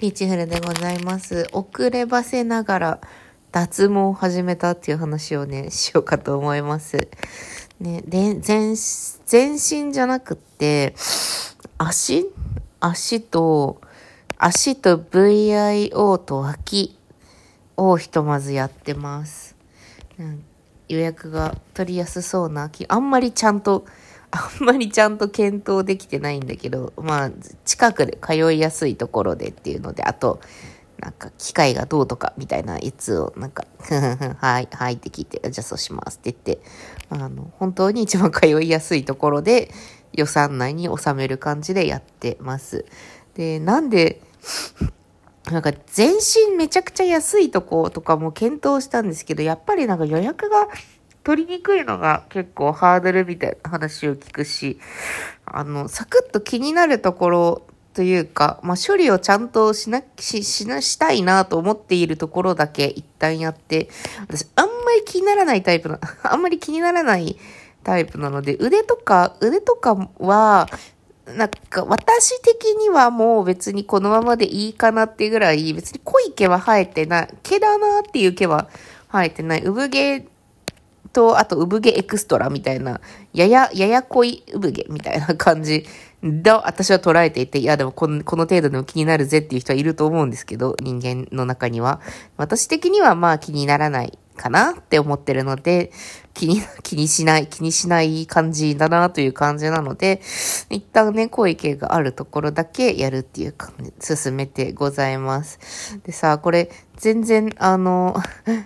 ピーチフルでございます。遅ればせながら脱毛を始めたっていう話をね、しようかと思います。ね、で、全、全身じゃなくって、足？足と、足と VIO と脇をひとまずやってます。うん予約が取りやすそうな気、あんまりちゃんと、あんまりちゃんと検討できてないんだけど、まあ、近くで通いやすいところでっていうので、あと、なんか、機械がどうとかみたいなやつを、なんか、はい、はいって聞いて、じゃあそうしますって言って、あの、本当に一番通いやすいところで、予算内に収める感じでやってます。で、なんで、なんか全身めちゃくちゃ安いとことかも検討したんですけど、やっぱりなんか予約が取りにくいのが結構ハードルみたいな話を聞くし、あの、サクッと気になるところというか、まあ、処理をちゃんとしな、し、しな、したいなと思っているところだけ一旦やって、私あんまり気にならないタイプな、あんまり気にならないタイプなので、腕とか、腕とかは、なんか、私的にはもう別にこのままでいいかなっていうぐらい、別に濃い毛は生えてない、毛だなっていう毛は生えてない、産毛と、あと産毛エクストラみたいな、やや、やや濃い産毛みたいな感じで、私は捉えていて、いやでもこのこの程度でも気になるぜっていう人はいると思うんですけど、人間の中には。私的にはまあ気にならないかなって思ってるので、気に、気にしない、気にしない感じだなという感じなので、一旦ね、濃い毛があるところだけやるっていう感じ、進めてございます。でさ、これ、全然、あの、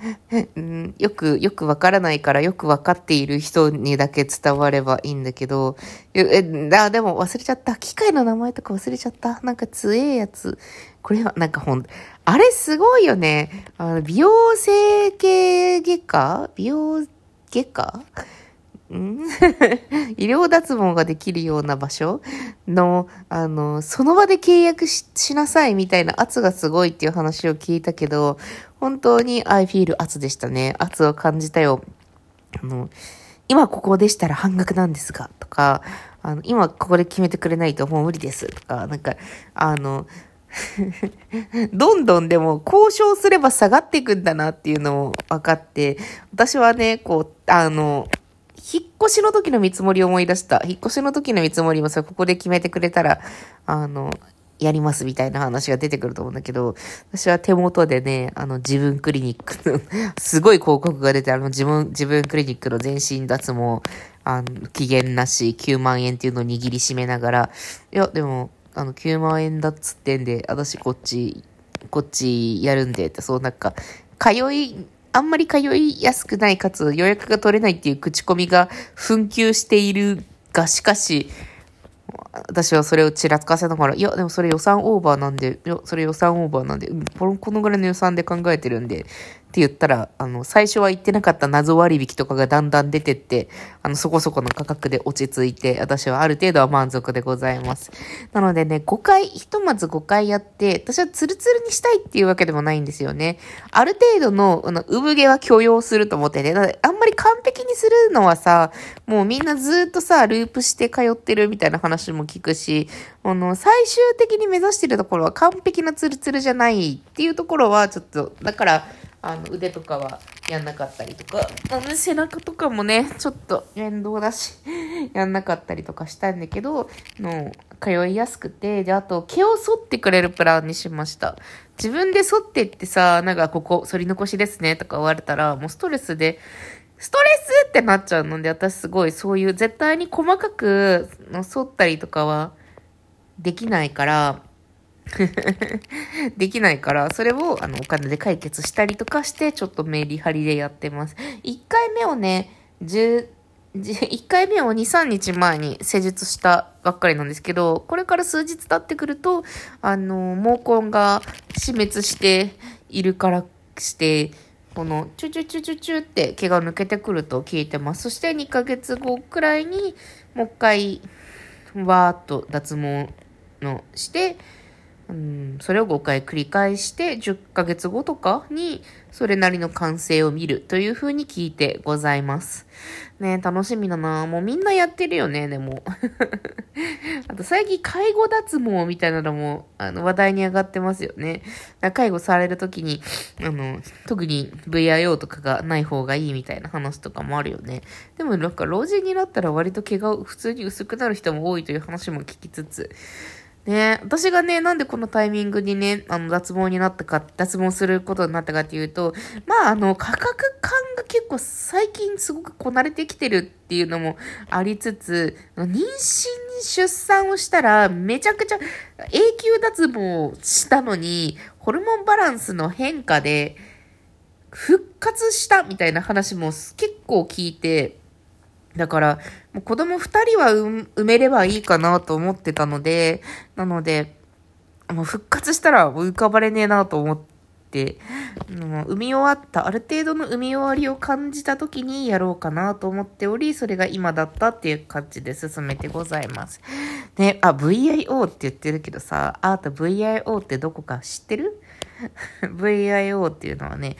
んよく、よくわからないから、よくわかっている人にだけ伝わればいいんだけど、え、えあ、でも忘れちゃった。機械の名前とか忘れちゃった。なんか強えやつ。これは、なんかほん、あれすごいよね。あの、美容整形外科？美容外科？ん？医療脱毛ができるような場所？の、あの、その場で契約しなさいみたいな圧がすごいっていう話を聞いたけど、本当に I feel 圧でしたね。圧を感じたよ。あの、今ここでしたら半額なんですが、とか、あの、今ここで決めてくれないともう無理です、とか、なんか、あの、どんどんでも交渉すれば下がっていくんだなっていうのを分かって、私はね、こう、あの、引っ越しの時の見積もりを思い出した。引っ越しの時の見積もりもそれここで決めてくれたら、あの、やりますみたいな話が出てくると思うんだけど、私は手元でね、あの、自分クリニックの、すごい広告が出て、あの、自分、自分クリニックの全身脱毛、あの、期限なし9万円っていうのを握りしめながら、いや、でも、あの、9万円だっつってんで、私こっち、こっちやるんでって、そうなんか、通い、あんまり通いやすくないかつ予約が取れないっていう口コミが紛糾しているが、しかし、私はそれをちらつかせながら、いや、でもそれ予算オーバーなんで、いや、それ予算オーバーなんで、このぐらいの予算で考えてるんで、って言ったら、あの、最初は言ってなかった謎割引とかがだんだん出てって、あの、そこそこの価格で落ち着いて、私はある程度は満足でございます。なのでね、5回、ひとまず5回やって、私はツルツルにしたいっていうわけでもないんですよね。ある程度の、あの、産毛は許容すると思ってね。あんまり完璧にするのはさ、もうみんなずっとさ、ループして通ってるみたいな話も聞くし、あの、最終的に目指してるところは完璧なツルツルじゃないっていうところはちょっと、だから、あの、腕とかはやんなかったりとか、背中とかもね、ちょっと面倒だし、やんなかったりとかしたんだけど、の、通いやすくて、で、あと、毛を剃ってくれるプランにしました。自分で剃ってってさ、なんかここ、剃り残しですね、とか言われたら、もうストレスで、ストレスってなっちゃうので、私すごいそういう絶対に細かくの剃ったりとかはできないから、できないから、それをあのお金で解決したりとかして、ちょっとメリハリでやってます。1回目をね、1、回目を2、3日前に施術したばっかりなんですけど、これから数日経ってくると、あの、毛根が死滅しているからして、この、チュチュチュチュチュって毛が抜けてくると聞いてます。そして2ヶ月後くらいに、もう一回、わーっと脱毛のして、うん、それを5回繰り返して10ヶ月後とかにそれなりの完成を見るという風に聞いてございます。ね楽しみだなもうみんなやってるよね、でも。あと最近介護脱毛みたいなのもあの話題に上がってますよね。介護されるときに、あの、特に VIO とかがない方がいいみたいな話とかもあるよね。でもなんか老人になったら割と毛が普通に薄くなる人も多いという話も聞きつつ、ね。私がね、なんでこのタイミングにね、あの、脱毛になったか、脱毛することになったかっていうと、まあ、あの、価格感が結構最近すごくこなれてきてるっていうのもありつつ、妊娠に出産をしたら、めちゃくちゃ永久脱毛したのに、ホルモンバランスの変化で、復活したみたいな話も結構聞いて、だから、もう子供二人は産めればいいかなと思ってたので、なので、もう復活したら浮かばれねえなと思って、産み終わった、ある程度の産み終わりを感じた時にやろうかなと思っており、それが今だったっていう感じで進めてございます。ね、あ、VIO って言ってるけどさ、あーた VIO ってどこか知ってる ?VIO っていうのはね、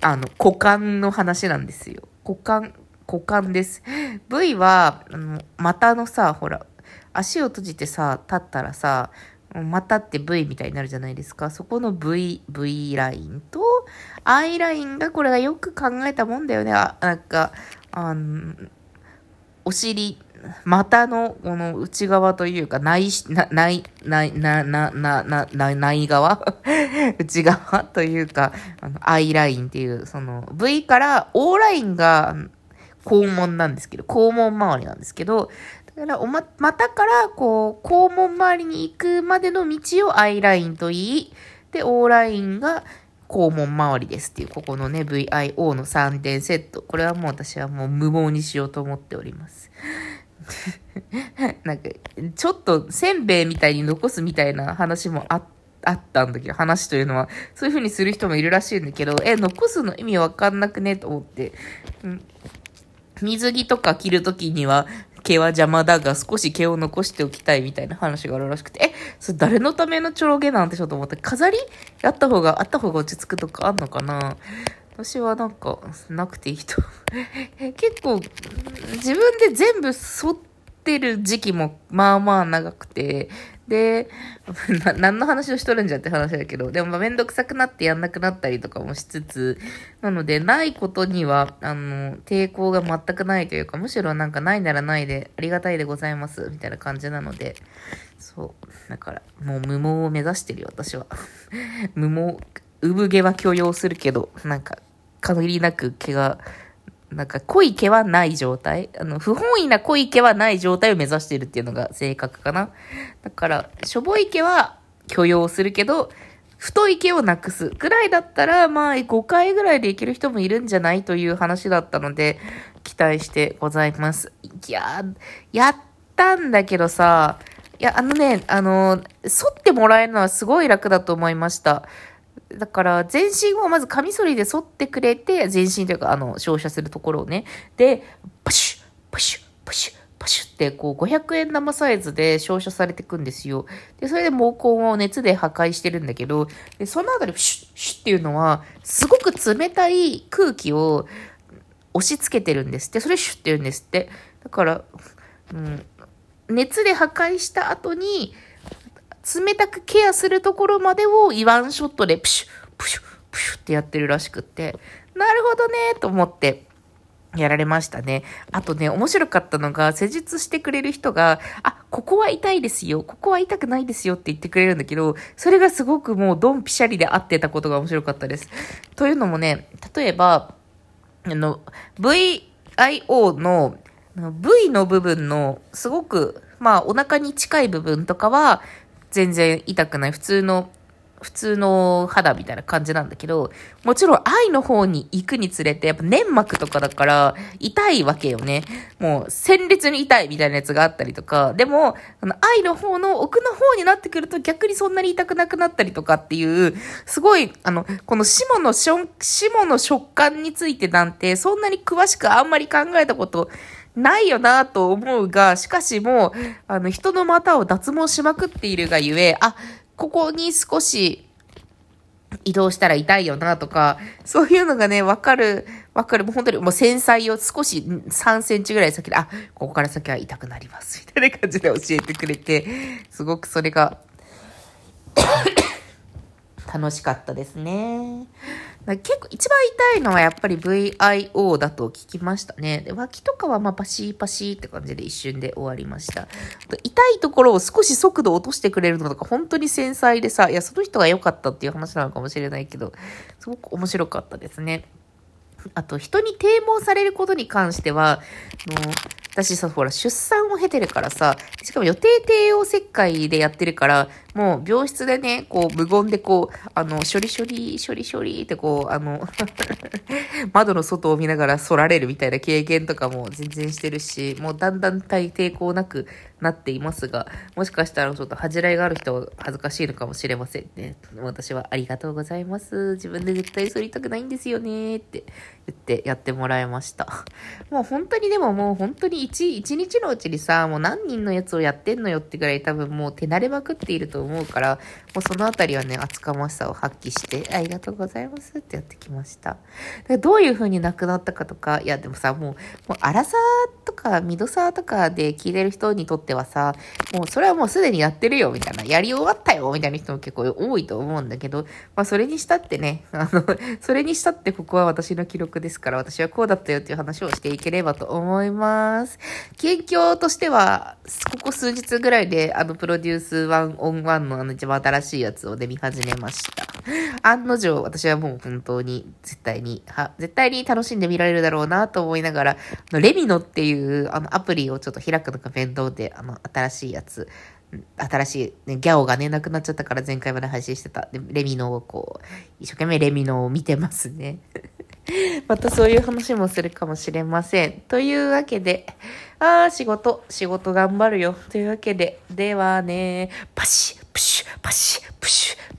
あの、股間の話なんですよ。股間、股間です。V は、あの、股のさ、ほら、足を閉じてさ、立ったらさ、股って V みたいになるじゃないですか。そこの V、V ラインと、I ラインが、これがよく考えたもんだよね。あ、なんか、あの、お尻、股のこの内側というか、内、な、内、内、な、な、な、な、な、内側？内側というか、あの、I ラインっていう、その、V から O ラインが、肛門なんですけど、肛門周りなんですけど、だからおま、股からこう、肛門周りに行くまでの道をアイラインと言い、で、オーラインが肛門周りですっていう、ここのね、VIO の3点セット。これはもう私はもう無謀にしようと思っております。なんか、ちょっとせんべいみたいに残すみたいな話もああったんだけど、話というのは、そういう風にする人もいるらしいんだけど、え、残すの意味わかんなくね？と思って、水着とか着るときには、毛は邪魔だが少し毛を残しておきたいみたいな話があるらしくて、え、それ誰のためのちょろ毛なんてちょっと思って、飾りあった方が、あった方が落ち着くとかあんのかな？私はなんか、なくていいと。結構、自分で全部剃ってる時期もまあまあ長くて、で、何の話をしとるんじゃって話だけど、でもまめんどくさくなってやんなくなったりとかもしつつ、なので、ないことには、あの、抵抗が全くないというか、むしろなんかないならないで、ありがたいでございます、みたいな感じなので、そう。だから、もう無毛を目指してるよ、私は。無毛、産毛は許容するけど、なんか、限りなく毛が、なんか濃い毛はない状態？あの、不本意な濃い毛はない状態を目指してるっていうのが正確かな？だから、しょぼい毛は許容するけど、太い毛をなくすぐらいだったら、まあ5回ぐらいでいける人もいるんじゃないという話だったので、期待してございます。いややったんだけどさ、いや、あのね、あの、剃ってもらえるのはすごい楽だと思いました。だから、全身をまずカミソリで剃ってくれて、全身というか、あの、照射するところをね。で、パシュパシュパシュパシュって、こう、500円玉サイズで照射されていくんですよ。で、それで毛根を熱で破壊してるんだけど、でその後でシュッ、シュッっていうのは、すごく冷たい空気を押し付けてるんですって。それシュッって言うんですって。だから、うん、熱で破壊した後に、冷たくケアするところまでをイワンショットでプシュ、プシュ、プシュってやってるらしくって、なるほどね、と思って。やられましたね。あとね、面白かったのが、施術してくれる人が、あ、ここは痛いですよ、ここは痛くないですよって言ってくれるんだけど、それがすごくもうドンピシャリで合ってたことが面白かったです。というのもね、例えば、あの、VIO の V の部分のすごく、まあお腹に近い部分とかは、全然痛くない。普通の、普通の肌みたいな感じなんだけど、もちろん愛の方に行くにつれて、やっぱ粘膜とかだから痛いわけよね。もう鮮烈に痛いみたいなやつがあったりとか、でも、あの愛の方の奥の方になってくると逆にそんなに痛くなくなったりとかっていう、すごい、あの、この下のしょ、下の食感についてなんて、そんなに詳しくあんまり考えたことないよなと思うが、しかしもう、あの、人の股を脱毛しまくっているがゆえ、あ、ここに少し移動したら痛いよなとか、そういうのがね、わかる、わかる。もう本当にもう繊細を少し3センチぐらい先で、あ、ここから先は痛くなります。みたいな感じで教えてくれて、すごくそれが 楽しかったですね。結構一番痛いのはやっぱり VIO だと聞きましたね。で、脇とかはまあパシーパシーって感じで一瞬で終わりました。痛いところを少し速度落としてくれるのとか本当に繊細でさ、いや、その人が良かったっていう話なのかもしれないけど、すごく面白かったですね。あと、人に啓蒙されることに関しては、の私さ、ほら、出産を経てるからさ、しかも予定帝王切開でやってるから、もう病室でね、こう無言でこう、あの、処理処理、処理処理ってこう、あの 窓の外を見ながら反られるみたいな経験とかも全然してるし、もうだんだん抵抗なくなっていますが、もしかしたらちょっと恥じらいがある人は恥ずかしいのかもしれませんね。私はありがとうございます。自分で絶対反りたくないんですよねって言ってやってもらいました。もう本当にでももう本当に、一日のうちにさ、もう何人のやつをやってんのよってぐらい多分もう手慣れまくっていると思うから、もうそのあたりはね、厚かましさを発揮して、ありがとうございますってやってきました。どういう風に亡くなったかとか、いやでもさ、もう、もう荒さとか、ミドサとかで聞いてる人にとってはさ、もうそれはもうすでにやってるよ、みたいな、やり終わったよ、みたいな人も結構多いと思うんだけど、まあそれにしたってね、あの、それにしたってここは私の記録ですから、私はこうだったよっていう話をしていければと思います。近況としては、ここ数日ぐらいで、あの、プロデュース1 on 1のあの一番新しいやつをで見始めました。案の定、私はもう本当に絶対に、は、絶対に楽しんで見られるだろうなと思いながら、レミノっていうあのアプリをちょっと開くのが面倒で、あの、新しいやつ、新しい、ね、ギャオがね、なくなっちゃったから前回まで配信してた。で、レミのをこう、一生懸命レミのを見てますね。またそういう話もするかもしれません。というわけで、ああ、仕事、仕事頑張るよ。というわけで、ではね、パシッ、プシュ、パシッ、プシュ、パ